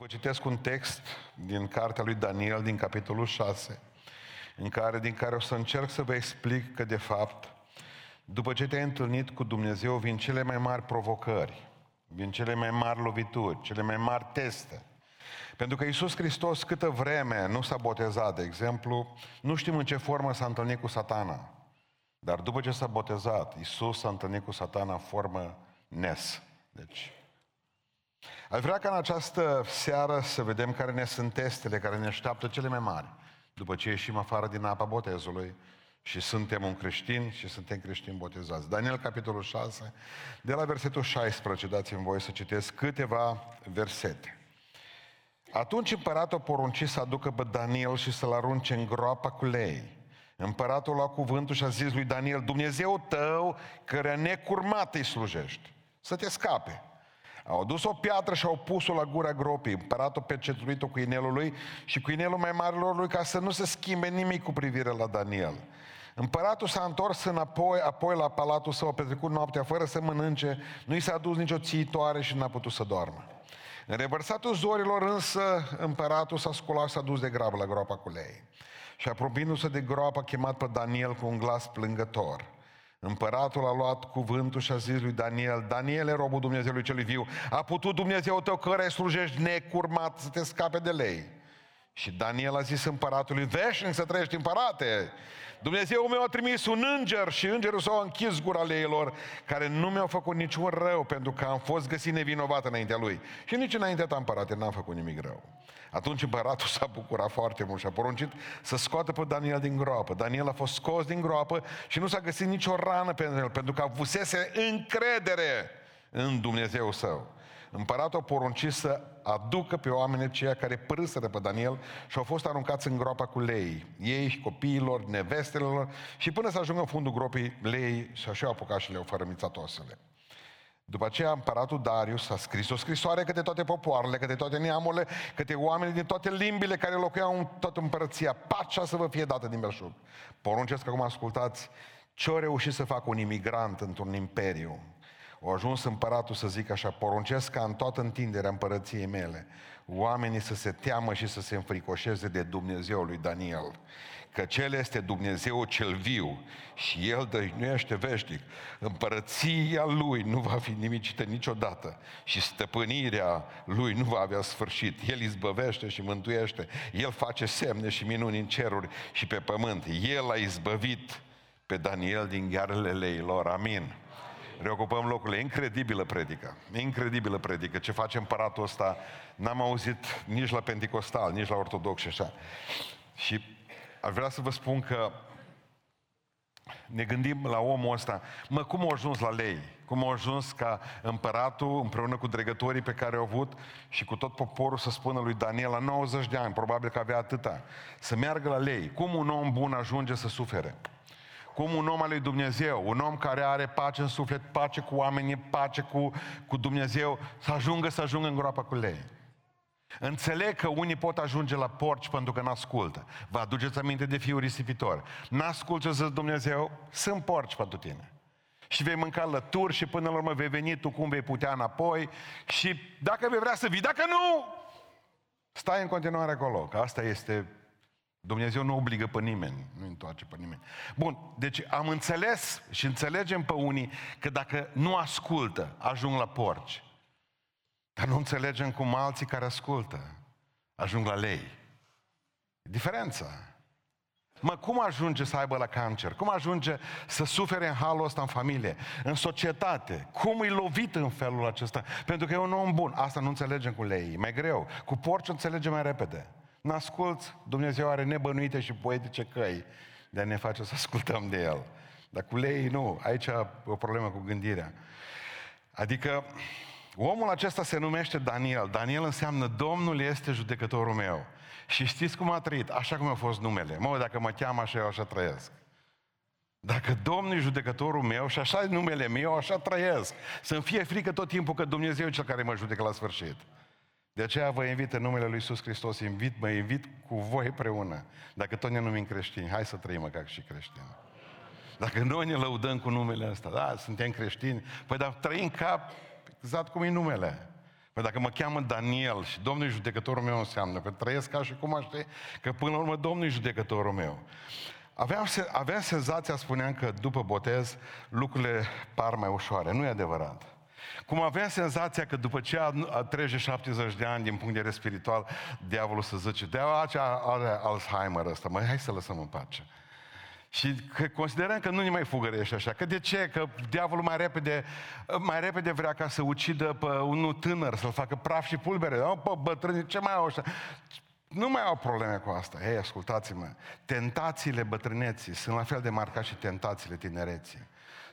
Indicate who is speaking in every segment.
Speaker 1: vă citesc un text din cartea lui Daniel, din capitolul 6, în care, din care o să încerc să vă explic că, de fapt, după ce te-ai întâlnit cu Dumnezeu, vin cele mai mari provocări, vin cele mai mari lovituri, cele mai mari teste. Pentru că Iisus Hristos câtă vreme nu s-a botezat, de exemplu, nu știm în ce formă s-a întâlnit cu satana. Dar după ce s-a botezat, Iisus s-a întâlnit cu satana în formă nes. Deci, Aș vrea ca în această seară să vedem care ne sunt testele care ne așteaptă cele mai mari. După ce ieșim afară din apa botezului și suntem un creștin și suntem creștini botezați. Daniel, capitolul 6, de la versetul 16, dați-mi voie să citesc câteva versete. Atunci împăratul a poruncit să aducă pe Daniel și să-l arunce în groapa cu lei. Împăratul a luat cuvântul și a zis lui Daniel, Dumnezeu tău, care necurmat îi slujești, să te scape. Au adus o piatră și au pus-o la gura gropii. Împăratul percetuit-o cu inelul lui și cu inelul mai marilor lui ca să nu se schimbe nimic cu privire la Daniel. Împăratul s-a întors înapoi, apoi la palatul său, a petrecut noaptea fără să mănânce, nu i s-a adus nicio țiitoare și n-a putut să doarmă. În revărsatul zorilor însă, împăratul s-a sculat și s-a dus de grabă la groapa cu lei. Și apropiindu-se de groapă, a chemat pe Daniel cu un glas plângător. Împăratul a luat cuvântul și a zis lui Daniel, Daniele, robul Dumnezeului celui viu, a putut Dumnezeu tău care slujești necurmat să te scape de lei. Și Daniel a zis împăratului, veșnic să trăiești împărate. Dumnezeu mi-a trimis un înger și îngerul s-a închis gura leilor, care nu mi-au făcut niciun rău, pentru că am fost găsit nevinovat înaintea lui. Și nici înaintea ta, împărate, n-am făcut nimic rău. Atunci împăratul s-a bucurat foarte mult și a poruncit să scoată pe Daniel din groapă. Daniel a fost scos din groapă și nu s-a găsit nicio rană pentru el, pentru că avusese încredere în Dumnezeu său. Împăratul a poruncit să aducă pe oamenii aceia care părâsără pe Daniel și au fost aruncați în groapa cu lei. Ei și copiilor, nevestelor și până să ajungă în fundul gropii lei și așa au apucat și le-au fărămițat osele. După aceea, împăratul Darius a scris o scrisoare către toate popoarele, către toate neamurile, către oamenii din toate limbile care locuiau în toată împărăția. Pacea să vă fie dată din belșug. Poruncesc acum ascultați ce-a reușit să facă un imigrant într-un imperiu. O ajuns împăratul să zic așa, poruncesc ca în toată întinderea împărăției mele, oamenii să se teamă și să se înfricoșeze de Dumnezeul lui Daniel că Cel este Dumnezeu cel viu și El dăjnuiește veșnic. Împărăția Lui nu va fi nimicită niciodată și stăpânirea Lui nu va avea sfârșit. El izbăvește și mântuiește. El face semne și minuni în ceruri și pe pământ. El a izbăvit pe Daniel din ghearele leilor. Amin. Reocupăm locurile. Incredibilă predică. Incredibilă predică. Ce face împăratul ăsta n-am auzit nici la Pentecostal, nici la Ortodox și așa. Și Aș vrea să vă spun că ne gândim la omul ăsta, mă, cum a ajuns la lei? Cum a ajuns ca împăratul, împreună cu dregătorii pe care au avut și cu tot poporul să spună lui Daniel la 90 de ani, probabil că avea atâta, să meargă la lei. Cum un om bun ajunge să sufere? Cum un om al lui Dumnezeu, un om care are pace în suflet, pace cu oamenii, pace cu, cu Dumnezeu, să ajungă să ajungă în groapa cu lei. Înțeleg că unii pot ajunge la porci pentru că n-ascultă. Vă aduceți aminte de fiul risipitor. N-ascultă să Dumnezeu, sunt porci pentru tine. Și vei mânca lături și până la urmă vei veni tu cum vei putea înapoi și dacă vei vrea să vii, dacă nu, stai în continuare acolo, că asta este Dumnezeu nu obligă pe nimeni, nu întoarce pe nimeni. Bun, deci am înțeles și înțelegem pe unii că dacă nu ascultă, ajung la porci. Dar nu înțelegem cum alții care ascultă ajung la lei. Diferența. Mă, cum ajunge să aibă la cancer? Cum ajunge să sufere în halul ăsta în familie, în societate? Cum e lovit în felul acesta? Pentru că e un om bun. Asta nu înțelegem cu lei. Mai greu. Cu porci înțelegem mai repede. N-asculți, Dumnezeu are nebănuite și poetice căi de a ne face să ascultăm de El. Dar cu lei nu. Aici e o problemă cu gândirea. Adică Omul acesta se numește Daniel. Daniel înseamnă Domnul este judecătorul meu. Și știți cum a trăit? Așa cum a fost numele. Mă, dacă mă cheamă așa, eu așa trăiesc. Dacă Domnul e judecătorul meu și așa e numele meu, așa trăiesc. Să-mi fie frică tot timpul că Dumnezeu e cel care mă judecă la sfârșit. De aceea vă invit în numele Lui Iisus Hristos, invit, mă invit cu voi împreună. Dacă tot ne numim creștini, hai să trăim ca și creștini. Dacă noi ne lăudăm cu numele ăsta, da, suntem creștini, păi dar trăim ca exact cum e numele. Păi dacă mă cheamă Daniel și Domnul e judecătorul meu înseamnă că trăiesc ca și cum aș că până la urmă Domnul e judecătorul meu. Aveam, aveam senzația, spuneam că după botez lucrurile par mai ușoare. Nu e adevărat. Cum aveam senzația că după ce a, a trece 70 de ani din punct de vedere spiritual, diavolul să zice, de aceea are Alzheimer ăsta, mai hai să lăsăm în pace. Și că considerăm că nu ne mai fugărește așa. Că de ce? Că diavolul mai repede, mai repede vrea ca să ucidă pe unul tânăr, să-l facă praf și pulbere. Nu, pe bătrâni, ce mai au așa? Nu mai au probleme cu asta. Hei, ascultați-mă. Tentațiile bătrâneții sunt la fel de mari ca și tentațiile tinereții.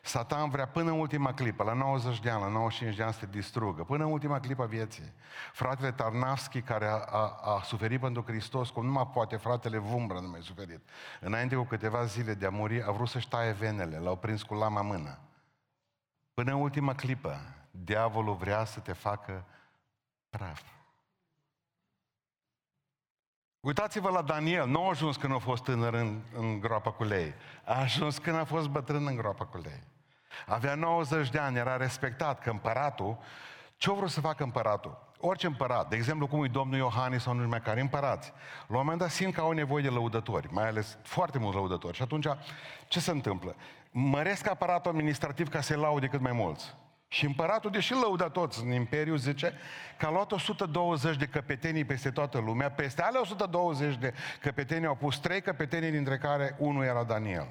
Speaker 1: Satan vrea până în ultima clipă, la 90 de ani, la 95 de ani să te distrugă, până în ultima clipă a vieții. Fratele Tarnavski, care a, a, a suferit pentru Hristos, cum nu mai poate, fratele Vumbră nu mai suferit. Înainte cu câteva zile de a muri, a vrut să-și taie venele, l-au prins cu lama mână. Până în ultima clipă, diavolul vrea să te facă praf. Uitați-vă la Daniel, nu a ajuns când a fost tânăr în, în groapa cu lei. A ajuns când a fost bătrân în groapa cu lei. Avea 90 de ani, era respectat că împăratul, ce-a vrut să facă împăratul? Orice împărat, de exemplu cum e domnul Iohannis sau nu mai care împărați, la un moment dat simt că au nevoie de lăudători, mai ales foarte mulți lăudători. Și atunci, ce se întâmplă? Măresc aparatul administrativ ca să-i laude cât mai mulți. Și împăratul, deși lăuda toți în Imperiu, zice că a luat 120 de căpetenii peste toată lumea. Peste ale 120 de căpetenii au pus trei căpetenii, dintre care unul era Daniel.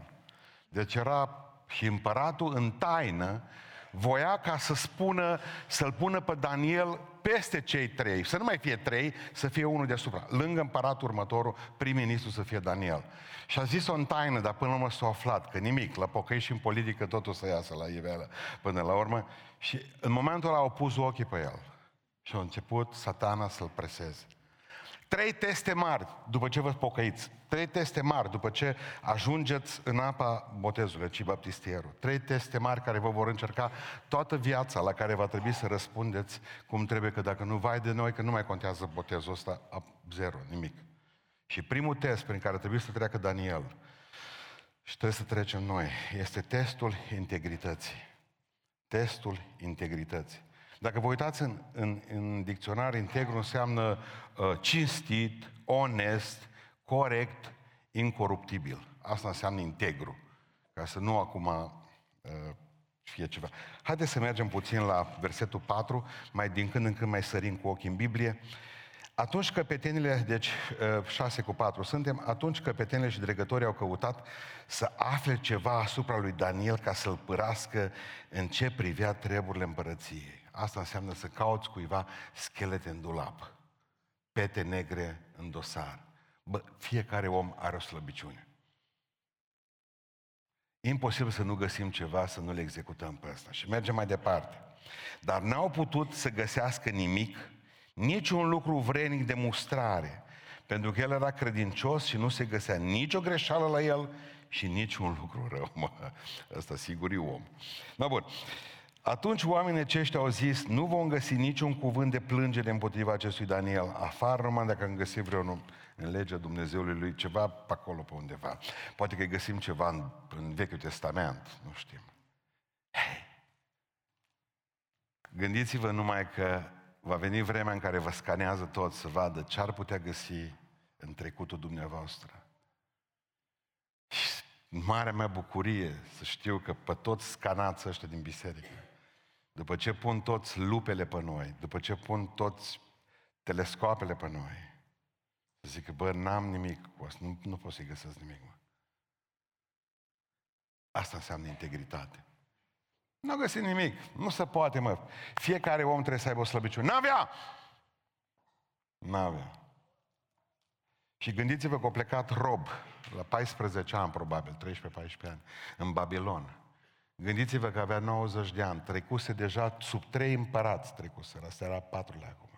Speaker 1: Deci era și împăratul în taină voia ca să spună, să-l pună pe Daniel peste cei trei, să nu mai fie trei, să fie unul deasupra. Lângă împăratul următorul, prim-ministru să fie Daniel. Și a zis-o în taină, dar până la urmă s-a aflat că nimic, la pocăi și în politică totul să iasă la iveală până la urmă. Și în momentul ăla au pus ochii pe el. Și a început satana să-l preseze. Trei teste mari după ce vă pocăiți. Trei teste mari după ce ajungeți în apa botezului, ci baptistierul. Trei teste mari care vă vor încerca toată viața la care va trebui să răspundeți cum trebuie, că dacă nu vai de noi, că nu mai contează botezul ăsta, zero, nimic. Și primul test prin care trebuie să treacă Daniel și trebuie să trecem noi, este testul integrității. Testul integrității. Dacă vă uitați în, în, în dicționar, integru înseamnă uh, cinstit, onest, corect, incoruptibil. Asta înseamnă integru. Ca să nu acum uh, fie ceva. Haideți să mergem puțin la versetul 4, mai din când în când mai sărim cu ochii în Biblie. Atunci căpetenile, deci 6 uh, cu 4 suntem, atunci căpetenile și dregătorii au căutat să afle ceva asupra lui Daniel ca să-l părască în ce privea treburile împărăției. Asta înseamnă să cauți cuiva schelete în dulap, pete negre în dosar. Bă, fiecare om are o slăbiciune. E imposibil să nu găsim ceva, să nu le executăm pe ăsta. Și mergem mai departe. Dar n-au putut să găsească nimic, niciun lucru vrenic de mustrare, pentru că el era credincios și nu se găsea nicio greșeală la el și niciun lucru rău. Mă, ăsta sigur e om. Da, bun. Atunci oamenii aceștia au zis, nu vom găsi niciun cuvânt de plângere împotriva acestui Daniel, afară numai dacă am găsit vreunul în legea Dumnezeului lui, ceva pe acolo, pe undeva. Poate că găsim ceva în, în Vechiul Testament, nu știm. Hey. Gândiți-vă numai că va veni vremea în care vă scanează tot să vadă ce ar putea găsi în trecutul dumneavoastră. Și marea mea bucurie să știu că pe toți scanați ăștia din biserică, după ce pun toți lupele pe noi, după ce pun toți telescoapele pe noi, să zic că, bă, n-am nimic cu asta, nu, nu pot să-i găsesc nimic, mă. Asta înseamnă integritate. Nu am găsit nimic. Nu se poate, mă. Fiecare om trebuie să aibă o slăbiciune. N-avea! N-avea. Și gândiți-vă că au plecat rob, la 14 ani probabil, 13-14 ani, în Babilon. Gândiți-vă că avea 90 de ani, trecuse deja sub trei împărați trecuse, asta era patrulea acum.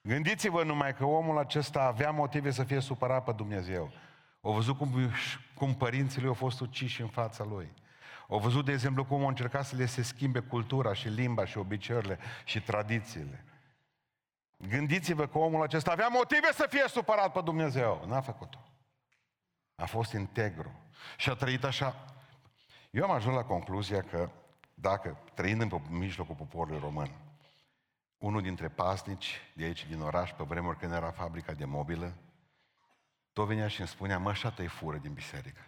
Speaker 1: Gândiți-vă numai că omul acesta avea motive să fie supărat pe Dumnezeu. Au văzut cum, cum părinții lui au fost uciși în fața lui. Au văzut, de exemplu, cum au încercat să le se schimbe cultura și limba și obiceiurile și tradițiile. Gândiți-vă că omul acesta avea motive să fie supărat pe Dumnezeu. N-a făcut-o. A fost integru. Și a trăit așa eu am ajuns la concluzia că dacă, trăind în mijlocul poporului român, unul dintre pasnici de aici, din oraș, pe vremuri când era fabrica de mobilă, tot venea și îmi spunea, mă, așa îi fură din biserică.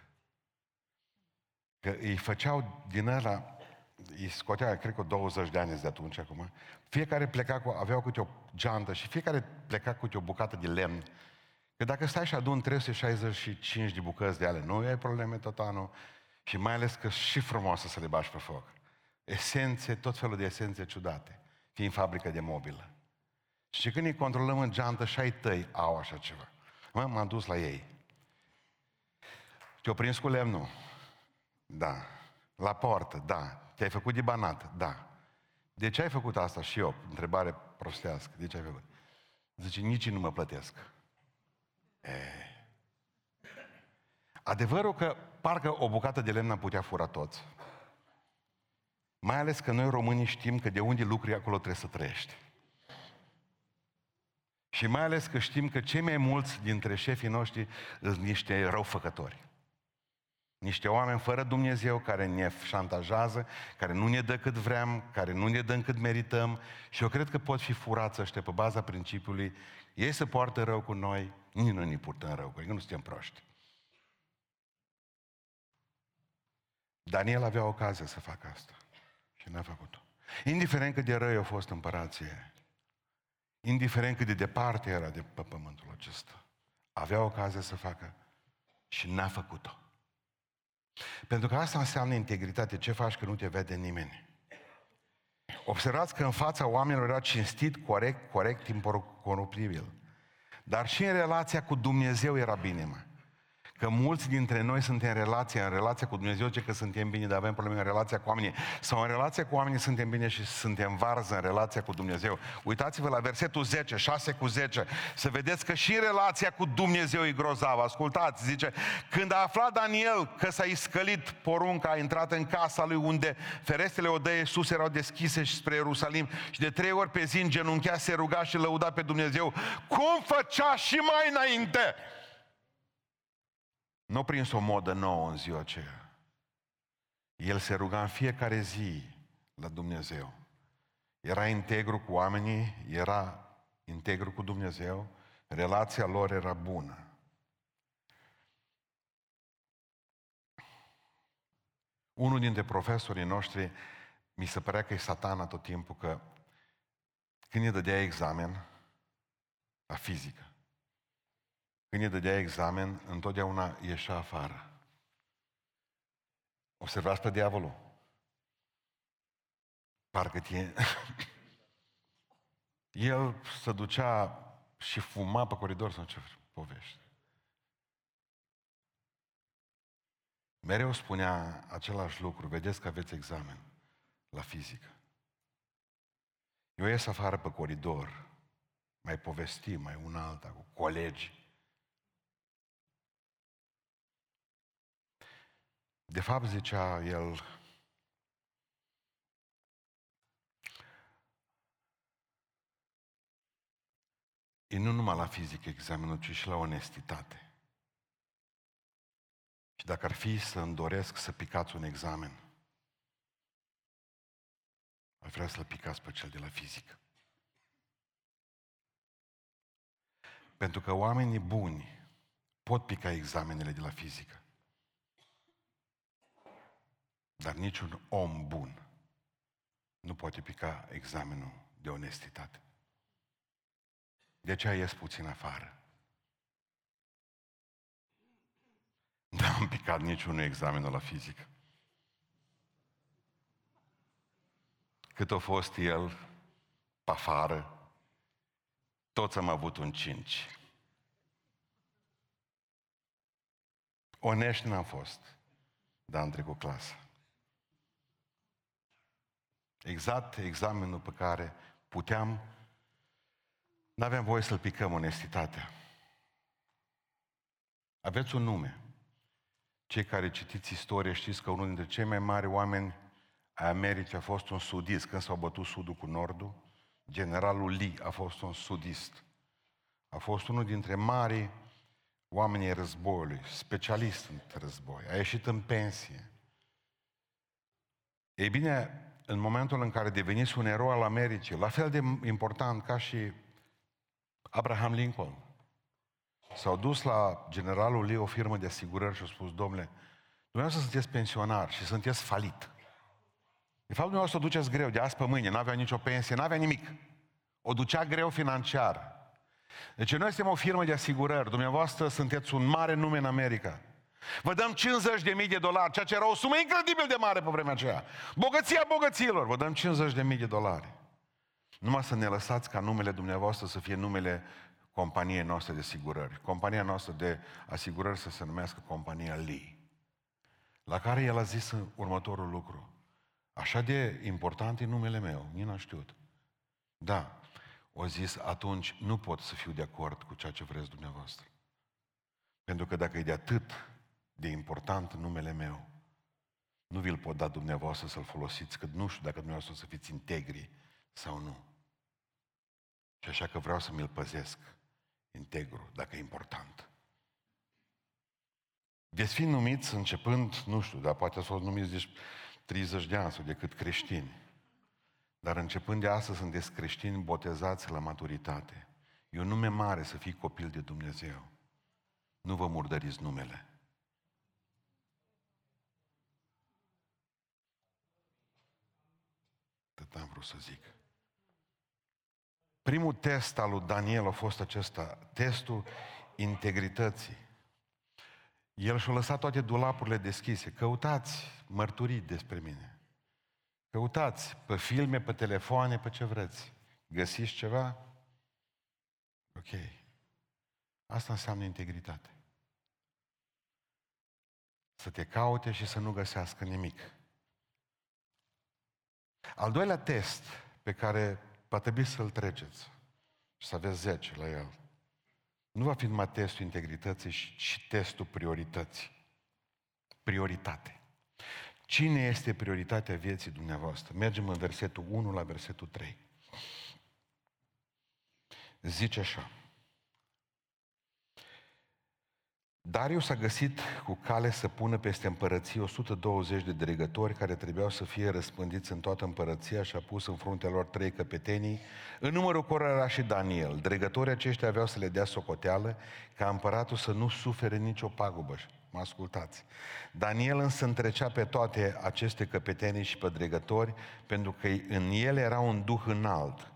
Speaker 1: Că îi făceau din ăla, îi scotea, cred că 20 de ani de atunci acum, fiecare pleca cu, aveau câte o geantă și fiecare pleca cu o bucată de lemn. Că dacă stai și adun 365 de bucăți de ale, nu ai probleme tot anul și mai ales că și frumoasă să le bași pe foc. Esențe, tot felul de esențe ciudate, fiind fabrică de mobilă. Și când îi controlăm în geantă și ai tăi au așa ceva. Mă, m-am dus la ei. Te-o prins cu lemnul? Da. La poartă? Da. Te-ai făcut de banat? Da. De ce ai făcut asta? Și eu, întrebare prostească. De ce ai făcut? Zice, nici nu mă plătesc. E. Adevărul că parcă o bucată de lemn am putea fura toți. Mai ales că noi românii știm că de unde lucruri acolo trebuie să trăiești. Și mai ales că știm că cei mai mulți dintre șefii noștri sunt niște răufăcători. Niște oameni fără Dumnezeu care ne șantajează, care nu ne dă cât vrem, care nu ne dă cât merităm și eu cred că pot fi furați ăștia pe baza principiului ei se poartă rău cu noi, nici noi ne purtăm rău cu ei, că nu suntem proști. Daniel avea ocazia să facă asta și n-a făcut-o. Indiferent cât de răi a fost împărație, indiferent cât de departe era de pe pământul acesta, avea ocazia să facă și n-a făcut-o. Pentru că asta înseamnă integritate. Ce faci când nu te vede nimeni? Observați că în fața oamenilor era cinstit, corect, corect, incoruptibil. Dar și în relația cu Dumnezeu era bine, mă. Că mulți dintre noi suntem în relație, în relația cu Dumnezeu, ce că suntem bine, dar avem probleme în relația cu oamenii. Sau în relația cu oamenii suntem bine și suntem varză în relația cu Dumnezeu. Uitați-vă la versetul 10, 6 cu 10, să vedeți că și relația cu Dumnezeu e grozavă. Ascultați, zice, când a aflat Daniel că s-a iscălit porunca, a intrat în casa lui unde ferestrele odăiei sus erau deschise și spre Ierusalim și de trei ori pe zi în genunchea, se ruga și lăuda pe Dumnezeu, cum făcea și mai înainte? Nu prins o modă nouă în ziua aceea. El se ruga în fiecare zi la Dumnezeu. Era integru cu oamenii, era integru cu Dumnezeu, relația lor era bună. Unul dintre profesorii noștri, mi se părea că e satana tot timpul, că când îi dădea examen la fizică, când îi dădea examen, întotdeauna ieșea afară. Observați pe diavolul. Parcă tie... El se ducea și fuma pe coridor sau ce povești. Mereu spunea același lucru. Vedeți că aveți examen la fizică. Eu ies afară pe coridor, mai povestim, mai una alta, cu colegi. De fapt, zicea el, e nu numai la fizică examenul, ci și la onestitate. Și dacă ar fi să îmi doresc să picați un examen, ar vrea să-l picați pe cel de la fizică. Pentru că oamenii buni pot pica examenele de la fizică. Dar niciun om bun nu poate pica examenul de onestitate. De aceea ies puțin afară. N-am picat niciun examen la fizică. Cât a fost el pe afară, toți am avut un cinci. Onești n-am fost, dar am trecut clasă. Exact examenul pe care puteam, nu aveam voie să-l picăm onestitatea. Aveți un nume. Cei care citiți istorie știți că unul dintre cei mai mari oameni ai Americii a fost un sudist. Când s-au bătut sudul cu nordul, generalul Lee a fost un sudist. A fost unul dintre mari oamenii războiului, specialist în război. A ieșit în pensie. Ei bine, în momentul în care deveniți un erou al Americii, la fel de important ca și Abraham Lincoln, s-au dus la generalul lui o firmă de asigurări și au spus, domnule, dumneavoastră sunteți pensionar și sunteți falit. De fapt, dumneavoastră o duceți greu, de azi pe mâine, n-avea nicio pensie, n-avea nimic. O ducea greu financiar. Deci noi suntem o firmă de asigurări, dumneavoastră sunteți un mare nume în America. Vă dăm 50 de mii de dolari, ceea ce era o sumă incredibil de mare pe vremea aceea. Bogăția bogăților, vă dăm 50 de mii de dolari. Numai să ne lăsați ca numele dumneavoastră să fie numele companiei noastre de asigurări. Compania noastră de asigurări să se numească compania Lee. La care el a zis următorul lucru. Așa de important e numele meu, nici n-a știut. Da, o zis, atunci nu pot să fiu de acord cu ceea ce vreți dumneavoastră. Pentru că dacă e de atât de important numele meu, nu vi-l pot da dumneavoastră să-l folosiți, că nu știu dacă dumneavoastră să fiți integri sau nu. Și așa că vreau să mi-l păzesc integru, dacă e important. Veți fi numiți începând, nu știu, dar poate să fost numiți de 30 de ani sau decât creștini. Dar începând de astăzi sunteți creștini botezați la maturitate. E un nume mare să fii copil de Dumnezeu. Nu vă murdăriți numele. Atât am vrut să zic. Primul test al lui Daniel a fost acesta, testul integrității. El și-a lăsat toate dulapurile deschise. Căutați mărturii despre mine. Căutați pe filme, pe telefoane, pe ce vreți. Găsiți ceva? Ok. Asta înseamnă integritate. Să te caute și să nu găsească nimic. Al doilea test pe care va trebui să-l treceți și să aveți 10 la el, nu va fi numai testul integrității, ci testul priorității. Prioritate. Cine este prioritatea vieții dumneavoastră? Mergem în versetul 1 la versetul 3. Zice așa. Darius a găsit cu cale să pună peste împărăție 120 de dregători care trebuiau să fie răspândiți în toată împărăția și a pus în fruntea lor trei căpetenii, în numărul cărora era și Daniel. Dregătorii aceștia aveau să le dea socoteală ca împăratul să nu sufere nicio pagubă. Mă ascultați. Daniel însă întrecea pe toate aceste căpetenii și pe dregători pentru că în ele era un duh înalt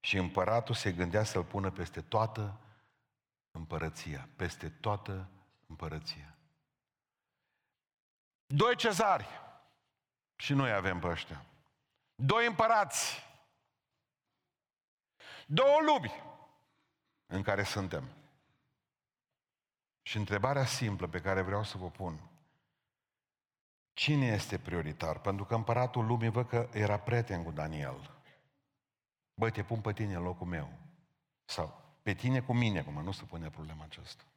Speaker 1: și împăratul se gândea să-l pună peste toată împărăția, peste toată împărăția. Doi cezari. Și noi avem pe ăștia. Doi împărați. Două lumi în care suntem. Și întrebarea simplă pe care vreau să vă pun. Cine este prioritar? Pentru că împăratul lumii văd că era prieten cu Daniel. Băi, te pun pe tine în locul meu. Sau pe tine cu mine, acum nu se pune problema aceasta.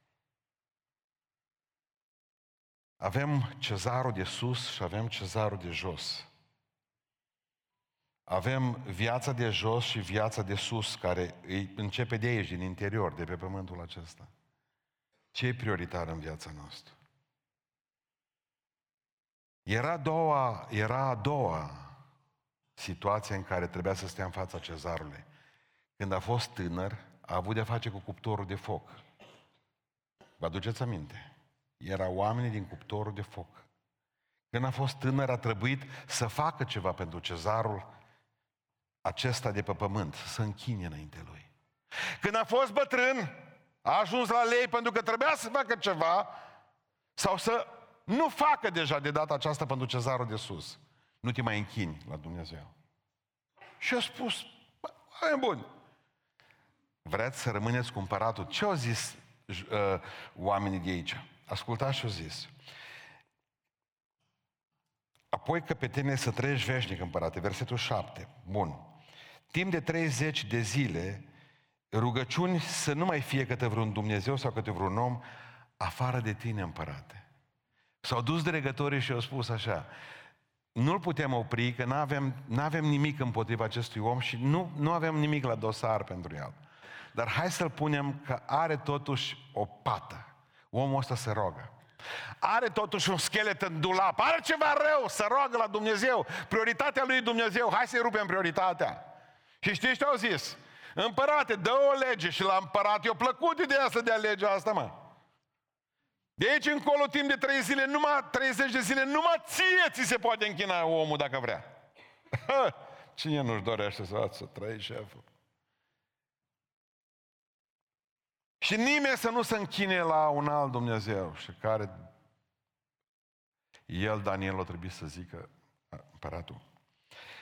Speaker 1: Avem cezarul de sus și avem cezarul de jos. Avem viața de jos și viața de sus, care îi începe de aici, din interior, de pe pământul acesta. Ce e prioritar în viața noastră? Era a doua, era a doua situație în care trebuia să stea în fața cezarului. Când a fost tânăr, a avut de face cu cuptorul de foc. Vă aduceți aminte? Era oamenii din cuptorul de foc. Când a fost tânăr, a trebuit să facă ceva pentru cezarul acesta de pe pământ, să închine înainte lui. Când a fost bătrân, a ajuns la lei pentru că trebuia să facă ceva sau să nu facă deja de data aceasta pentru cezarul de sus. Nu te mai închini la Dumnezeu. Și a spus, e bun, vreți să rămâneți cu împăratul? Ce au zis uh, oamenii de aici? Ascultați ce au zis. Apoi căpetene să trăiești veșnic, împărate. Versetul 7. Bun. Timp de 30 de zile, rugăciuni să nu mai fie către vreun Dumnezeu sau către vreun om, afară de tine, împărate. S-au dus dregătorii și au spus așa, nu-l putem opri, că nu avem, avem nimic împotriva acestui om și nu, nu avem nimic la dosar pentru el. Dar hai să-l punem că are totuși o pată. Omul ăsta se rogă. Are totuși un schelet în dulap, are ceva rău, să roagă la Dumnezeu. Prioritatea lui Dumnezeu, hai să-i rupem prioritatea. Și știți ce au zis? Împărate, dă o lege și la împărat i-a plăcut ideea să dea legea asta, mă. De aici încolo, timp de trei zile, numai 30 de zile, numai ție ți se poate închina omul dacă vrea. Cine nu-și dorește să, să trăi șeful? Și nimeni să nu se închine la un alt Dumnezeu și care el, Daniel, o trebuie să zică, împăratul,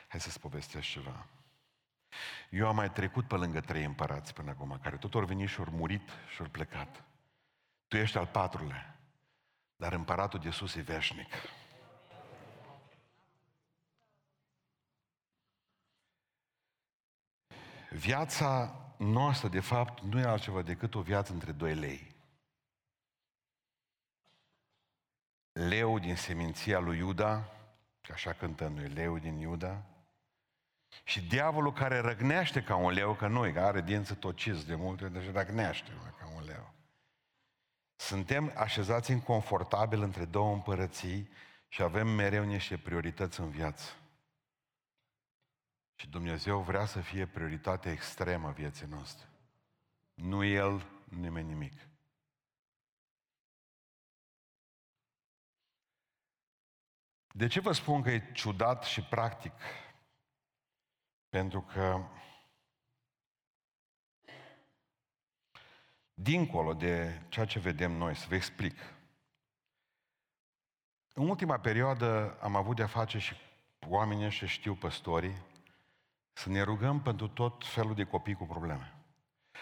Speaker 1: hai să-ți povestesc ceva. Eu am mai trecut pe lângă trei împărați până acum, care tot ori venit și ori murit și ori plecat. Tu ești al patrulea, dar împăratul de sus e veșnic. Viața noastră, de fapt, nu e altceva decât o viață între doi lei. Leu din seminția lui Iuda, și așa cântăm noi, leu din Iuda, și diavolul care răgnește ca un leu, că noi, care are dinți tociți de multe, deci răgnește ca un leu. Suntem așezați inconfortabil între două împărății și avem mereu niște priorități în viață. Și Dumnezeu vrea să fie prioritatea extremă a vieții noastre. Nu El, nimeni nimic. De ce vă spun că e ciudat și practic? Pentru că dincolo de ceea ce vedem noi, să vă explic. În ultima perioadă am avut de-a face și oamenii și știu păstorii să ne rugăm pentru tot felul de copii cu probleme.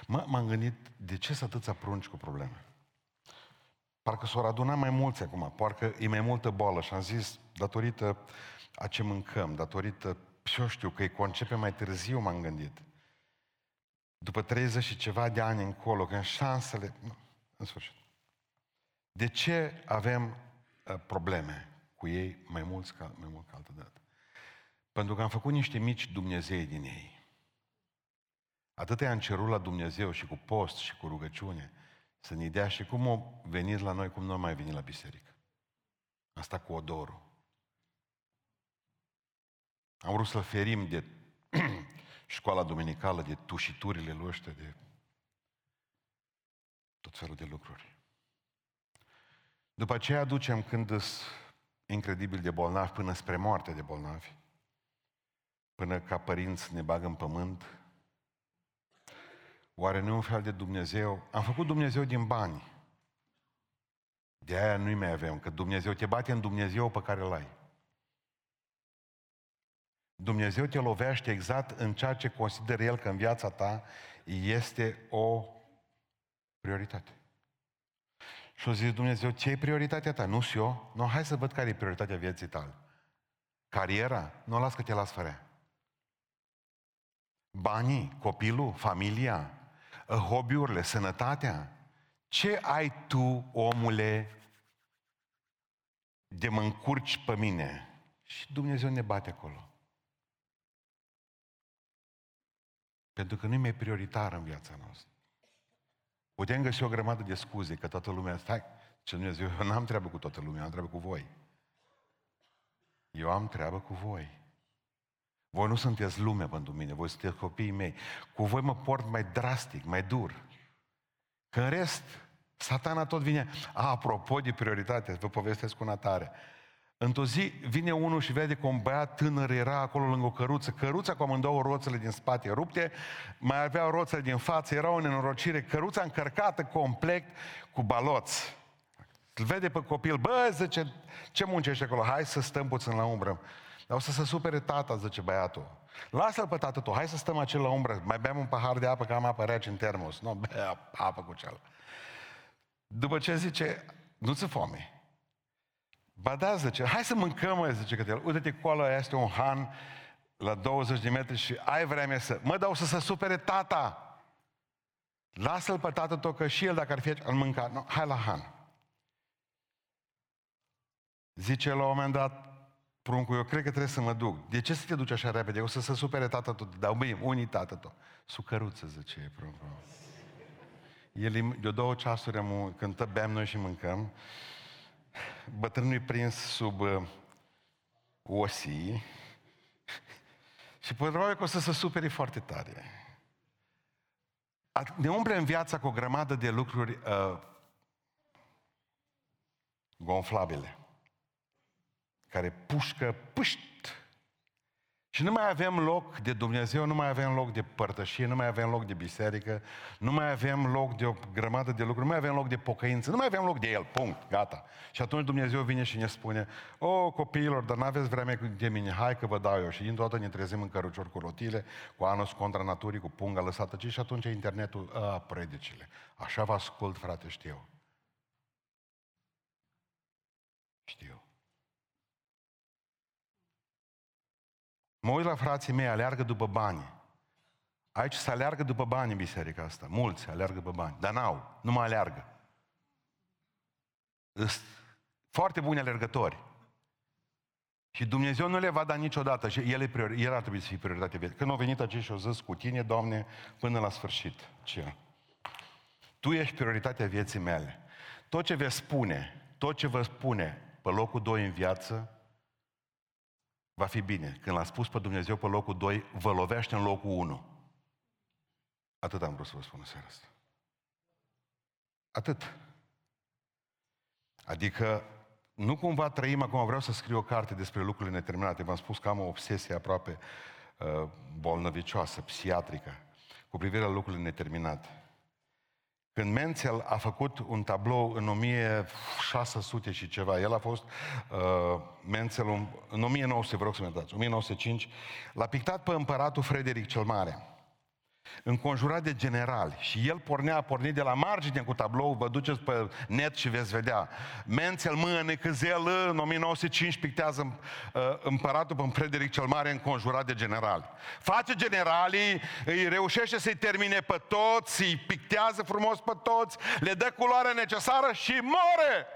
Speaker 1: Mă, m-am gândit, de ce să atâția prunci cu probleme? Parcă s-au adunat mai mulți acum, parcă e mai multă boală și am zis, datorită a ce mâncăm, datorită, și eu știu, că îi concepe mai târziu, m-am gândit. După 30 și ceva de ani încolo, când șansele... Nu, în sfârșit. De ce avem uh, probleme cu ei mai, mulți ca, mai mult ca altă dată? Pentru că am făcut niște mici Dumnezei din ei. Atât am cerut la Dumnezeu și cu post și cu rugăciune să ne dea și cum o venit la noi, cum nu mai venit la biserică. Asta cu odorul. Am vrut să-l ferim de școala dominicală, de tușiturile lui ăștia, de tot felul de lucruri. După aceea aducem când incredibil de bolnavi până spre moarte de bolnavi până ca părinți ne bagă în pământ? Oare nu e un fel de Dumnezeu? Am făcut Dumnezeu din bani. De aia nu-i mai avem, că Dumnezeu te bate în Dumnezeu pe care îl ai. Dumnezeu te lovește exact în ceea ce consideră El că în viața ta este o prioritate. Și o zis Dumnezeu, ce e prioritatea ta? Nu știu eu. Nu, hai să văd care e prioritatea vieții tale. Cariera? Nu las că te las fără Banii, copilul, familia, hobby-urile, sănătatea. Ce ai tu, omule, de mă încurci pe mine? Și Dumnezeu ne bate acolo. Pentru că nu e mai prioritar în viața noastră. Putem găsi o grămadă de scuze că toată lumea, stai, ce Dumnezeu, eu n-am treabă cu toată lumea, am treabă cu voi. Eu am treabă cu voi. Voi nu sunteți lume pentru mine, voi sunteți copiii mei. Cu voi mă port mai drastic, mai dur. Că în rest, satana tot vine. A, apropo de prioritate, vă povestesc una tare. Într-o zi vine unul și vede că un băiat tânăr era acolo lângă o căruță. Căruța cu amândouă roțele din spate rupte, mai avea roțele din față, era o nenorocire. Căruța încărcată complet cu baloți. Îl vede pe copil, bă, zice, ce muncești acolo? Hai să stăm puțin la umbră. Dar o să se supere tata, zice băiatul. Lasă-l pe tată tu, hai să stăm acel la umbră, mai beam un pahar de apă, că am apă rece în termos. Nu, bea apă cu cel. După ce zice, nu ți foame. Ba da, zice, hai să mâncăm, mă, zice că Uite-te, acolo este un han la 20 de metri și ai vreme să... Mă, dau să se supere tata. Lasă-l pe tată tău, că și el, dacă ar fi al mânca. No, hai la han. Zice la un moment dat, pruncul, eu cred că trebuie să mă duc. De ce să te duci așa repede? O să se supere tata tot. Dar băi, unii tată tot. Sucăruță, zice pruncul. El, de două ceasuri am, când beam noi și mâncăm, bătrânul prins sub uh, osii și probabil că o să se supere foarte tare. Ne umple în viața cu o grămadă de lucruri uh, gonflabile, care pușcă, pâșt, și nu mai avem loc de Dumnezeu, nu mai avem loc de părtășie, nu mai avem loc de biserică, nu mai avem loc de o grămadă de lucruri, nu mai avem loc de pocăință, nu mai avem loc de El, punct, gata. Și atunci Dumnezeu vine și ne spune, o, copiilor, dar n-aveți vreme de mine, hai că vă dau eu. Și dintr-o dată ne trezim în cărucior cu rotile, cu anus contra naturii, cu punga lăsată ci și atunci internetul, a, predicile. Așa vă ascult, frate, știu. Știu. Mă uit la frații mei, aleargă după bani. Aici se aleargă după bani în biserica asta. Mulți aleargă după bani. Dar n-au. Nu mai aleargă. Sunt foarte buni alergători. Și Dumnezeu nu le va da niciodată. Și el, priori, el ar trebui să fie prioritate vieții. Când au venit acești și au zis cu tine, Doamne, până la sfârșit. Ce? Tu ești prioritatea vieții mele. Tot ce vei spune, tot ce vă spune pe locul doi în viață, va fi bine. Când l-a spus pe Dumnezeu pe locul 2, vă lovește în locul 1. Atât am vrut să vă spun în seara asta. Atât. Adică nu cumva trăim, acum vreau să scriu o carte despre lucrurile neterminate. V-am spus că am o obsesie aproape uh, bolnăvicioasă, psiatrică, cu privire la lucrurile neterminate. Când Menzel a făcut un tablou în 1600 și ceva, el a fost uh, Menzel în 1900, vă rog să-mi dați, 1905, l-a pictat pe împăratul Frederic cel Mare înconjurat de generali și el pornea, a pornit de la margine cu tablou, vă duceți pe net și veți vedea. Mențel mâine Căzel în 1905 pictează uh, împăratul pe Frederic cel Mare înconjurat de generali. Face generalii, îi reușește să-i termine pe toți, îi pictează frumos pe toți, le dă culoarea necesară și moare!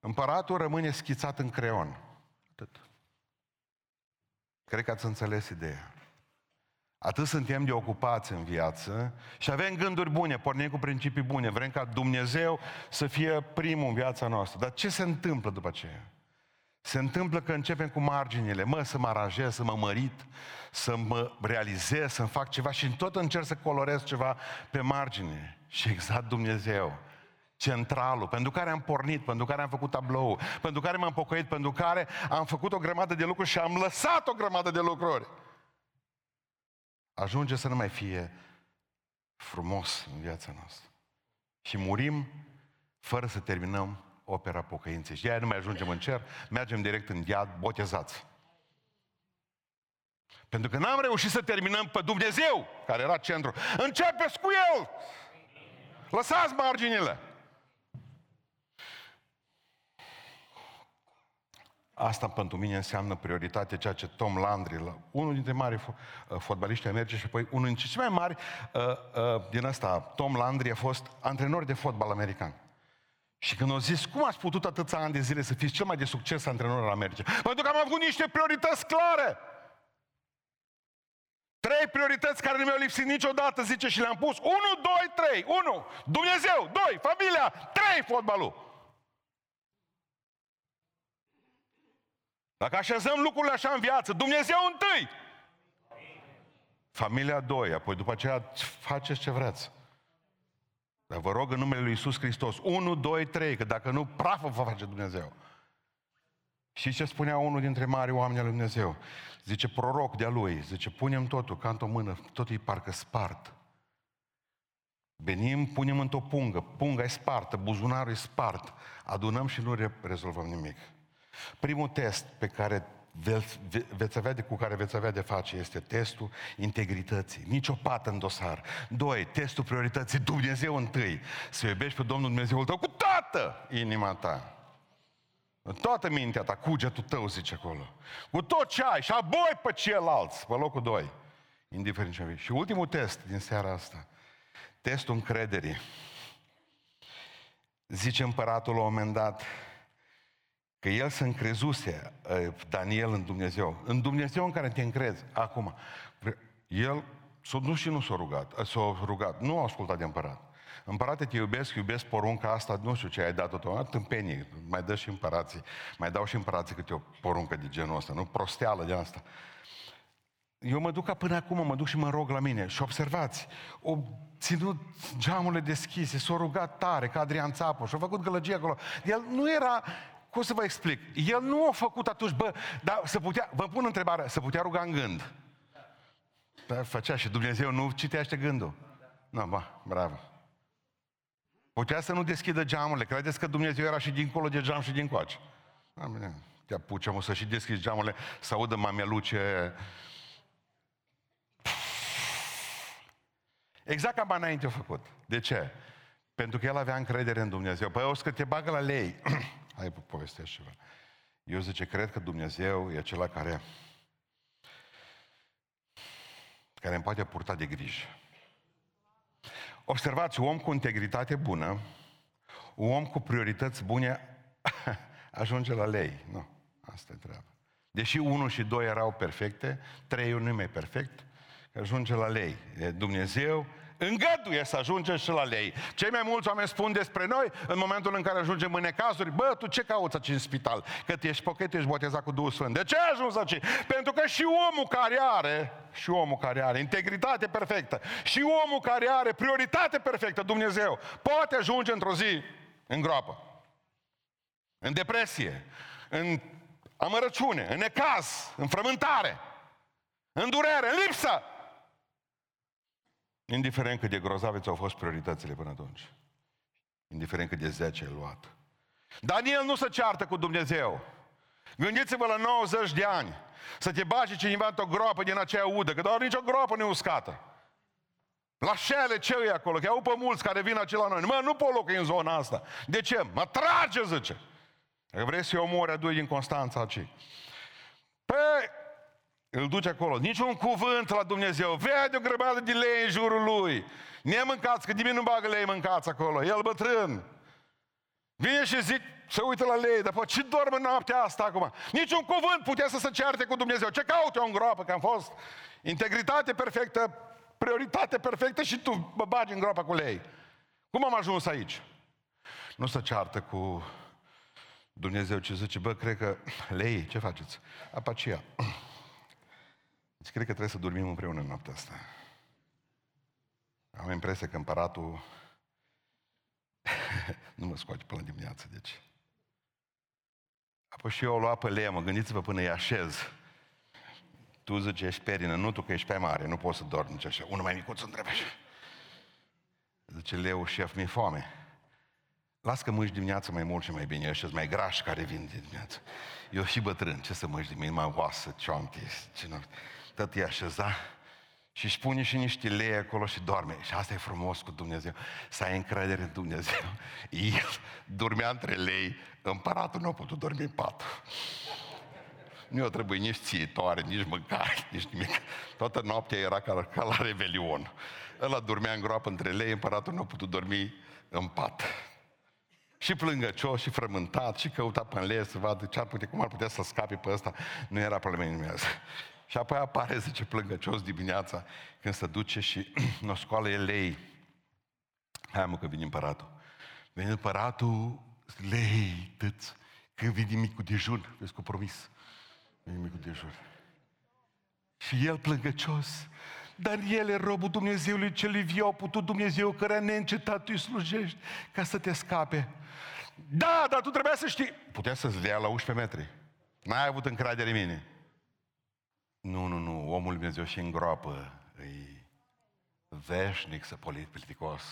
Speaker 1: Împăratul rămâne schițat în creon. Atât. Cred că ați înțeles ideea. Atât suntem de ocupați în viață și avem gânduri bune, pornim cu principii bune, vrem ca Dumnezeu să fie primul în viața noastră. Dar ce se întâmplă după aceea? Se întâmplă că începem cu marginile, mă, să mă aranjez, să mă mărit, să mă realizez, să-mi fac ceva și tot încerc să colorez ceva pe margine. Și exact Dumnezeu, centralul, pentru care am pornit, pentru care am făcut tablou, pentru care m-am pocăit, pentru care am făcut o grămadă de lucruri și am lăsat o grămadă de lucruri ajunge să nu mai fie frumos în viața noastră. Și murim fără să terminăm opera pocăinței. Și de aia nu mai ajungem în cer, mergem direct în iad, botezați. Pentru că n-am reușit să terminăm pe Dumnezeu, care era centru. Începeți cu El! Lăsați marginile! Asta pentru mine înseamnă prioritate, ceea ce Tom Landry, unul dintre mari uh, fotbaliști americani și apoi unul dintre cei mai mari uh, uh, din asta, Tom Landry a fost antrenor de fotbal american. Și când au zis, cum ați putut atâția ani de zile să fiți cel mai de succes antrenor al Americii? Pentru că am avut niște priorități clare. Trei priorități care nu mi-au lipsit niciodată, zice, și le-am pus. Unu, doi, trei. Unu, Dumnezeu. Doi, familia. Trei, fotbalul. Dacă așezăm lucrurile așa în viață, Dumnezeu întâi. Familia doi, apoi după aceea faceți ce vreți. Dar vă rog în numele Lui Iisus Hristos, 1, 2, 3, că dacă nu, prafă vă face Dumnezeu. Și ce spunea unul dintre mari oameni al Lui Dumnezeu? Zice, proroc de-a lui, zice, punem totul ca într-o mână, totul e parcă spart. Venim, punem într-o pungă, punga e spartă, buzunarul e spart, adunăm și nu rezolvăm nimic. Primul test pe care veți, veți avea de, cu care veți avea de face este testul integrității. Nici o pată în dosar. Doi, testul priorității. Dumnezeu întâi. Să iubești pe Domnul Dumnezeul tău cu toată inima ta. În toată mintea ta, cugetul tău, zice acolo. Cu tot ce ai și apoi pe ceilalți, pe locul doi. Indiferent ce Și ultimul test din seara asta. Testul încrederii. Zice împăratul la un moment dat, Că el se încrezuse, ă, Daniel, în Dumnezeu. În Dumnezeu în care te încrezi. Acum, el s-a dus și nu s-a rugat. S-a rugat. Nu a ascultat de împărat. Împărate, te iubesc, iubesc porunca asta, nu știu ce ai dat tot tâmpenii, mai dă și împărații, mai dau și împărații câte o poruncă de genul ăsta, nu? Prosteală de asta. Eu mă duc ca până acum, mă duc și mă rog la mine și observați, o ținut geamurile deschise, s-a rugat tare, ca Adrian Țapu, și-a făcut gălăgie acolo. El nu era, cum să vă explic, el nu a făcut atunci, bă, dar să putea, vă pun întrebarea, să putea ruga în gând. Dar făcea și Dumnezeu nu citește gândul. Nu, no, bă, bravo. Putea să nu deschidă geamurile. Credeți că Dumnezeu era și dincolo de geam și din coace? Te apuce, mă, să și deschizi geamurile, să audă mameluce. Exact ca înainte a făcut. De ce? Pentru că el avea încredere în Dumnezeu. Păi o să te bagă la lei. Hai, povestesc ceva. Eu zice, cred că Dumnezeu e acela care care îmi poate purta de grijă. Observați, un om cu integritate bună, un om cu priorități bune, ajunge la lei. Nu, asta e treaba. Deși unul și doi erau perfecte, trei nu mai perfect, ajunge la lei. E Dumnezeu îngăduie să ajungem și la lei. Cei mai mulți oameni spun despre noi în momentul în care ajungem în necazuri, bă, tu ce cauți aici în spital? Că tu ești pochet, ești botezat cu Duhul Sfânt. De ce ai ajuns aici? Pentru că și omul care are, și omul care are integritate perfectă, și omul care are prioritate perfectă, Dumnezeu, poate ajunge într-o zi în groapă, în depresie, în amărăciune, în necaz, în frământare, în durere, în lipsă. Indiferent cât de grozave ți-au fost prioritățile până atunci. Indiferent cât de 10 ai luat. Daniel nu se ceartă cu Dumnezeu. Gândiți-vă la 90 de ani. Să te bagi cineva într-o groapă din aceea udă, că doar nicio groapă nu e uscată. La șele ce e acolo? Că au pe mulți care vin acela la noi. Mă, nu pot locui în zona asta. De ce? Mă trage, zice. Dacă vrei să-i omori, adu din Constanța aici. Păi, îl duce acolo. Niciun cuvânt la Dumnezeu. Vede o grămadă de lei în jurul lui. Ne mâncați, că nimeni nu bagă lei mâncați acolo. El bătrân. Vine și zic, se uită la lei, dar ce dormă noaptea asta acum? Niciun cuvânt putea să se certe cu Dumnezeu. Ce caute o în groapă, că am fost integritate perfectă, prioritate perfectă și tu mă bagi în groapă cu lei. Cum am ajuns aici? Nu se ceartă cu Dumnezeu, ce zice, bă, cred că lei, ce faceți? Apacia. Deci cred că trebuie să dormim împreună în noaptea asta. Am impresia că împăratul nu mă scoate până dimineață, deci. Apoi și eu o lua pe lemă, gândiți-vă până îi așez. Tu zici, ești perină, nu tu că ești pe mare, nu poți să dormi nici așa. Unul mai micuț întrebe așa. Zice, leu, șef, mi-e foame. Las că mânci dimineața mai mult și mai bine, ăștia mai grași care vin de dimineață. Eu și bătrân, ce să mânci dimineața, mai oasă, cioante, ce nu tot e așeza și își pune și niște lei acolo și doarme. Și asta e frumos cu Dumnezeu, să ai încredere în Dumnezeu. El dormea între lei, împăratul nu a putut dormi în pat. Nu i-a trebuit nici țiitoare, nici mâncare, nici nimic. Toată noaptea era ca, ca la revelion. Ăla dormea în groapă între lei, împăratul nu a putut dormi în pat. Și plângăcios, și frământat, și căuta pe lei să vadă ce ar putea, cum ar putea să scape pe ăsta. Nu era problema nimic. Și apoi apare, zice, plângăcios dimineața, când se duce și nu scoală el lei. Hai mă că vine împăratul. Vine împăratul, lei, tăți, când vine micul dejun, vezi cu promis. Vine micul dejun. Și el plângăcios, dar el e robul Dumnezeului cel viu, a putut Dumnezeu care neîncetat tu slujești ca să te scape. Da, dar tu trebuia să știi. Putea să-ți dea la 11 metri. N-ai avut încredere în mine. Nu, nu, nu, omul Dumnezeu și îngroapă, e veșnic să politicos,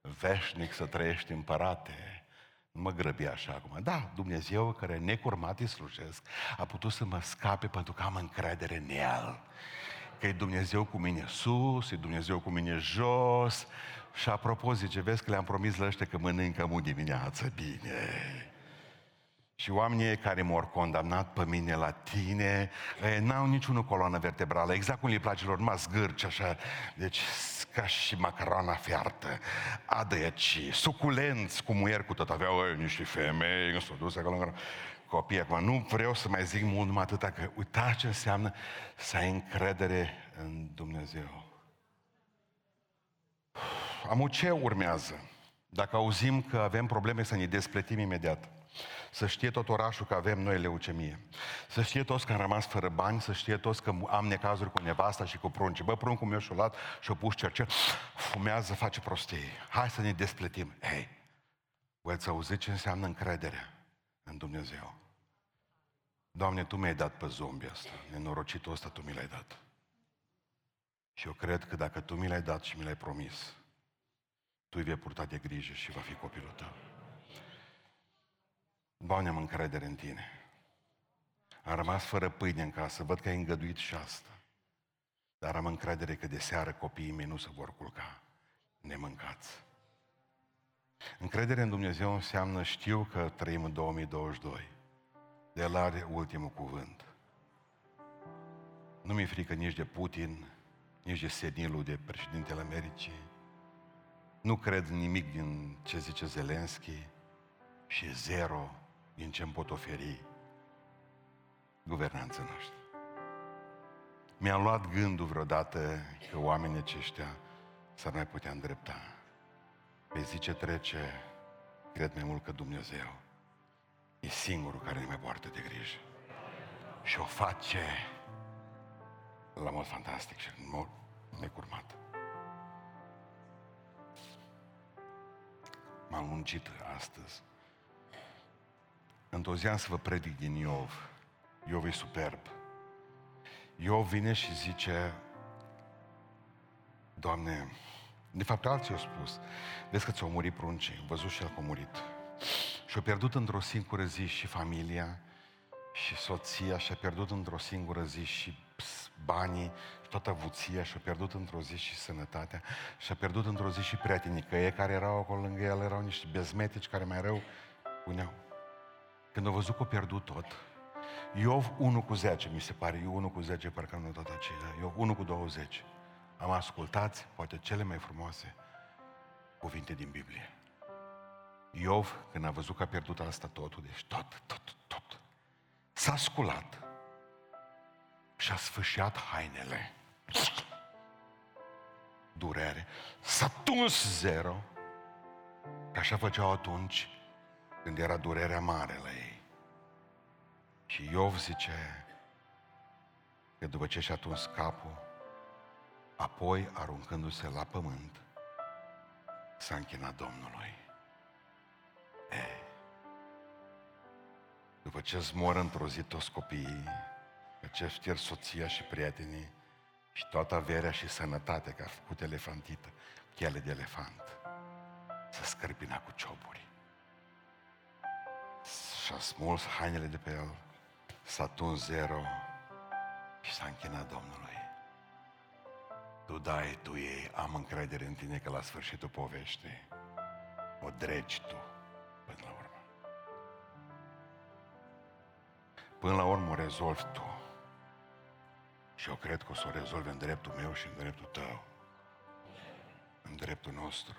Speaker 1: veșnic să trăiești împărate. Nu mă grăbi așa acum. Da, Dumnezeu care necurmat îi slujesc, a putut să mă scape pentru că am încredere în El. Că e Dumnezeu cu mine sus, e Dumnezeu cu mine jos. Și apropo, zice, vezi că le-am promis la ăștia că mănâncă mu dimineață bine. Și oamenii care m-au condamnat pe mine la tine, n-au niciună coloană vertebrală, exact cum le place lor, numai zgârci așa, deci ca și macarona fiartă, adăiaci, suculenți, cu muier cu tot, aveau ei, niște femei, s-au dus acolo în copii. Acum nu vreau să mai zic mult numai atâta, că uitați ce înseamnă să ai încredere în Dumnezeu. Amu, ce urmează? Dacă auzim că avem probleme să ne despletim imediat. Să știe tot orașul că avem noi leucemie. Să știe toți că am rămas fără bani, să știe toți că am necazuri cu nevasta și cu prunci. Bă, pruncul meu și-o luat și-o pus cercel, fumează, face prostii. Hai să ne despletim. Hei, voi ați auzit ce înseamnă încrederea în Dumnezeu? Doamne, Tu mi-ai dat pe zombie ăsta, nenorocitul ăsta Tu mi l-ai dat. Și eu cred că dacă Tu mi l-ai dat și mi l-ai promis, Tu îi vei purta de grijă și va fi copilul Tău. Doamne, am încredere în Tine. Am rămas fără pâine în casă, văd că ai îngăduit și asta. Dar am încredere că de seară copiii mei nu se vor culca nemâncați. Încredere în Dumnezeu înseamnă știu că trăim în 2022. De El are ultimul cuvânt. Nu mi-e frică nici de Putin, nici de senilul de președintele Americii. Nu cred nimic din ce zice Zelenski și zero din ce îmi pot oferi guvernanța noastră. Mi-a luat gândul vreodată că oamenii aceștia s-ar mai putea îndrepta. Pe zi ce trece, cred mai mult că Dumnezeu e singurul care ne mai poartă de grijă. Și o face la mod fantastic și în mod necurmat. M-am lungit astăzi. Într-o zi am să vă predic din Iov. Iov e superb. Iov vine și zice, Doamne, de fapt alții au spus, vezi că ți-au murit pruncii, am văzut și el că a murit. Și-a pierdut într-o singură zi și familia, și soția, și-a pierdut într-o singură zi și banii, și toată avuția, și-a pierdut într-o zi și sănătatea, și-a pierdut într-o zi și prietenii, că ei care erau acolo lângă el erau niște bezmetici care mai rău puneau. Când au văzut că a pierdut tot, Iov 1 cu 10, mi se pare, eu 1 cu 10, parcă am notat aceea, Iov 1 cu 20. Am ascultat poate cele mai frumoase cuvinte din Biblie. Iov, când a văzut că a pierdut asta totul, deci tot, tot, tot, s-a sculat și a sfâșiat hainele. Durere. S-a tuns zero. Că așa făceau atunci când era durerea mare la ei. Și Iov zice că după ce și-a tuns capul, apoi aruncându-se la pământ, s-a închinat Domnului. E, după ce îți mor într-o zi toți copiii, după ce știr soția și prietenii și toată averea și sănătatea, că a făcut elefantită, chele de elefant, să scărpina cu cioburi și-a smuls hainele de pe el, s-a tuns zero și s-a închinat Domnului. Tu dai, tu ei, am încredere în tine că la sfârșitul poveștii o dregi tu până la urmă. Până la urmă o rezolvi tu. Și eu cred că o să o rezolvi în dreptul meu și în dreptul tău. În dreptul nostru.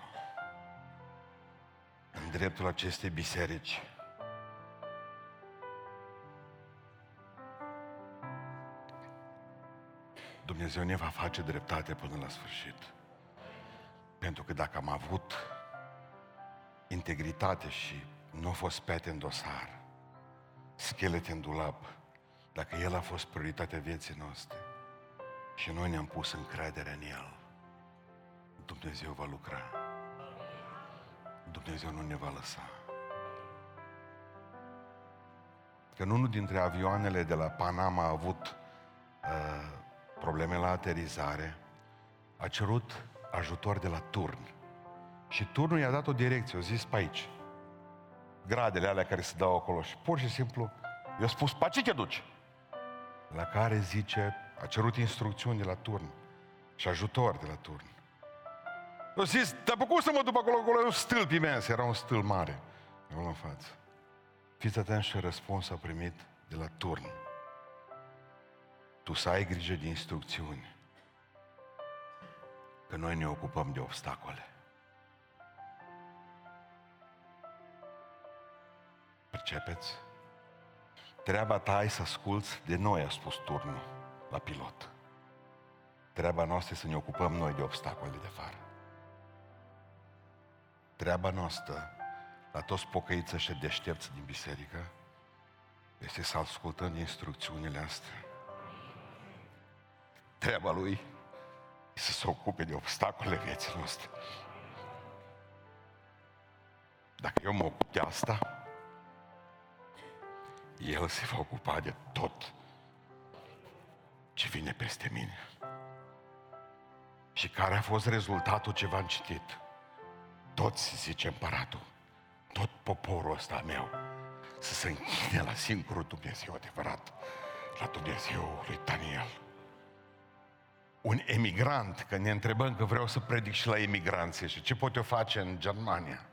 Speaker 1: În dreptul acestei biserici Dumnezeu ne va face dreptate până la sfârșit. Pentru că dacă am avut integritate și nu a fost pete în dosar, schelete în dulap, dacă El a fost prioritatea vieții noastre și noi ne-am pus încredere în El, Dumnezeu va lucra. Dumnezeu nu ne va lăsa. Că unul dintre avioanele de la Panama a avut uh, probleme la aterizare, a cerut ajutor de la turn. Și turnul i-a dat o direcție, o zis pe aici. Gradele alea care se dau acolo și pur și simplu i-a spus, pe ce te duci? La care zice, a cerut instrucțiuni de la turn și ajutor de la turn. a zis, dar pe cum să mă duc acolo, acolo e un stâlp imens, era un stâlp mare, acolo în față. Fiți atenți ce răspuns a primit de la turn tu să ai grijă de instrucțiuni. Că noi ne ocupăm de obstacole. Percepeți? Treaba ta ai să asculți de noi, a spus turnul la pilot. Treaba noastră e să ne ocupăm noi de obstacole de fară. treaba noastră, la toți pocăiți și deștepți din biserică, este să ascultăm instrucțiunile astea. Treaba lui e să se ocupe de obstacole vieții noastre. Dacă eu mă ocup de asta, el se va ocupa de tot ce vine peste mine. Și care a fost rezultatul ce v-am citit? Toți, zice împăratul, tot poporul ăsta meu, să se închine la singurul Dumnezeu adevărat, la Dumnezeu lui Daniel. Un emigrant, că ne întrebăm că vreau să predic și la emigranții și ce pot eu face în Germania,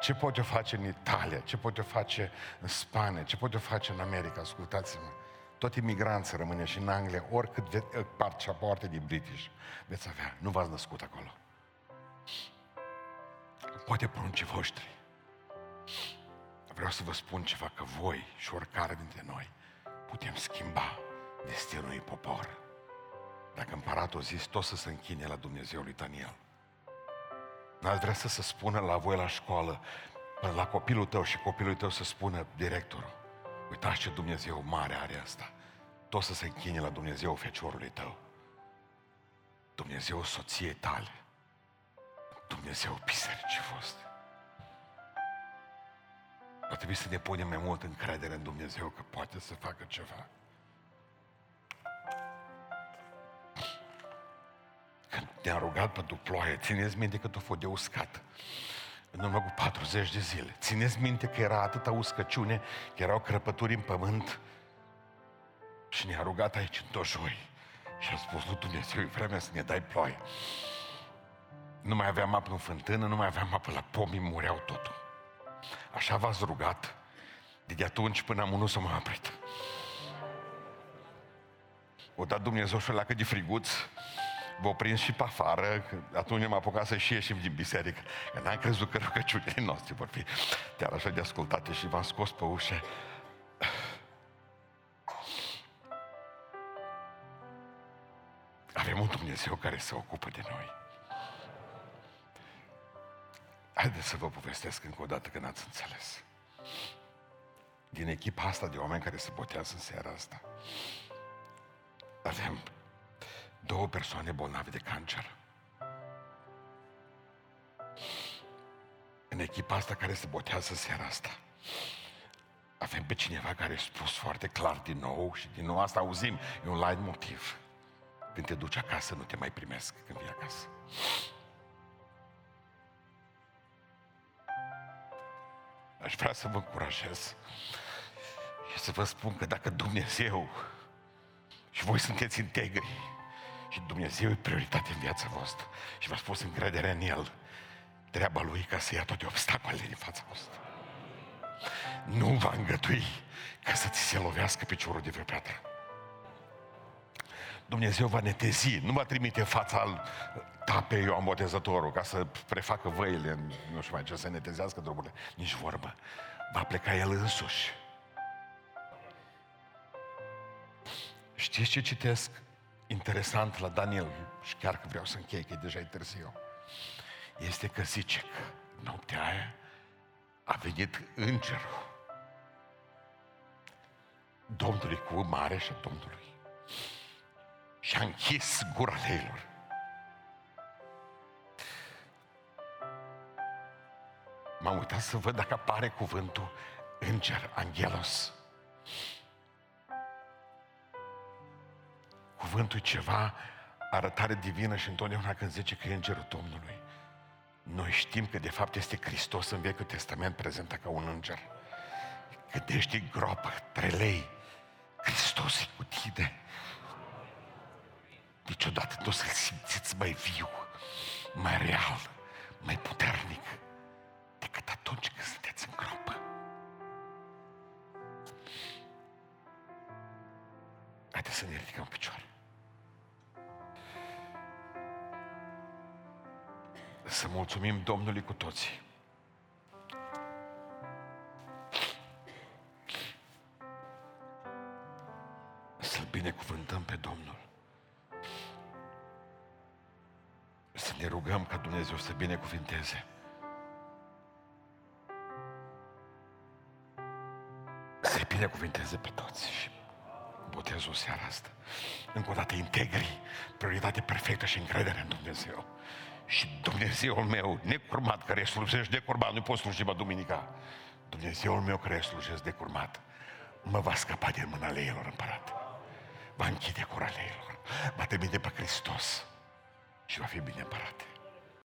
Speaker 1: ce pot eu face în Italia, ce pot eu face în Spania, ce pot eu face în America, ascultați-mă. Tot imigranții rămâne și în Anglia, oricât de, pașapoarte de British veți avea. Nu v-ați născut acolo. Poate pruncii voștri. Vreau să vă spun ceva, că voi și oricare dintre noi putem schimba destinul unui popor. Dacă împăratul a zis tot să se închine la Dumnezeu lui Daniel. N-ați vrea să se spună la voi la școală, la copilul tău și copilul tău să spună directorul, uitați ce Dumnezeu mare are asta. Tot să se închine la Dumnezeu feciorului tău. Dumnezeu soției tale. Dumnezeu bisericii voastre. Ar trebui să ne punem mai mult încredere în Dumnezeu că poate să facă ceva. Când ne-a rugat pentru ploaie, țineți minte că tu fost de uscat în urmă cu 40 de zile. Țineți minte că era atâta uscăciune, că erau crăpături în pământ și ne-a rugat aici în Tojoi. Și a spus lui Dumnezeu, e vremea să ne dai ploaie. Nu mai aveam apă în fântână, nu mai aveam apă la pomi, mureau totul. Așa v-ați rugat de atunci până am unul să mă apret. O dat Dumnezeu și la cât de friguț, v-o prins și pe afară, că atunci am apucat să și ieșim din biserică. Că n-am crezut că rugăciunile noastre vor fi chiar așa de ascultate și v-am scos pe ușă. Avem un Dumnezeu care se ocupă de noi. Haideți să vă povestesc încă o dată că n-ați înțeles. Din echipa asta de oameni care se botează în seara asta, avem două persoane bolnave de cancer. În echipa asta care se botează seara asta, avem pe cineva care a spus foarte clar din nou și din nou asta auzim, e un light motiv. Când te duci acasă, nu te mai primesc când vii acasă. Aș vrea să vă încurajez și să vă spun că dacă Dumnezeu și voi sunteți integri și Dumnezeu e prioritate în viața voastră și v-ați pus încredere în El, treaba Lui ca să ia toate obstacolele din fața voastră. Nu va îngătui ca să ți se lovească piciorul de vreo piatră. Dumnezeu va netezi, nu va trimite fața al tape Ioan Botezătorul ca să prefacă văile, nu știu mai ce, să netezească drumurile. Nici vorbă. Va pleca El însuși. Știți ce citesc interesant la Daniel și chiar că vreau să închei, că e deja e târziu. Este că zice că noaptea aia a venit îngerul Domnului cu mare și Domnului și a închis gura leilor. M-am uitat să văd dacă apare cuvântul înger, angelos. Cuvântul e ceva arătare divină și întotdeauna când zice că e îngerul Domnului. Noi știm că de fapt este Hristos în Vechiul Testament prezentat ca un înger. Când ești groapă, trelei, Hristos e cu tine niciodată nu o să-L simțiți mai viu, mai real, mai puternic decât atunci când sunteți în groapă. Haideți să ne ridicăm picioare. Să mulțumim Domnului cu toții. Să-L binecuvântăm pe Domnul. Să ne rugăm ca Dumnezeu să binecuvinteze. Să-i binecuvinteze pe toți și botezul seara asta. Încă o dată integri, prioritate perfectă și încredere în Dumnezeu. Și Dumnezeul meu, necurmat, care slujești necurmat, nu poți sluji mă duminica. Dumnezeul meu care slujesc decurmat, mă va scăpa din mâna leilor împărat. Va închide cura leilor. Va trimite pe Hristos și va fi bine împărat.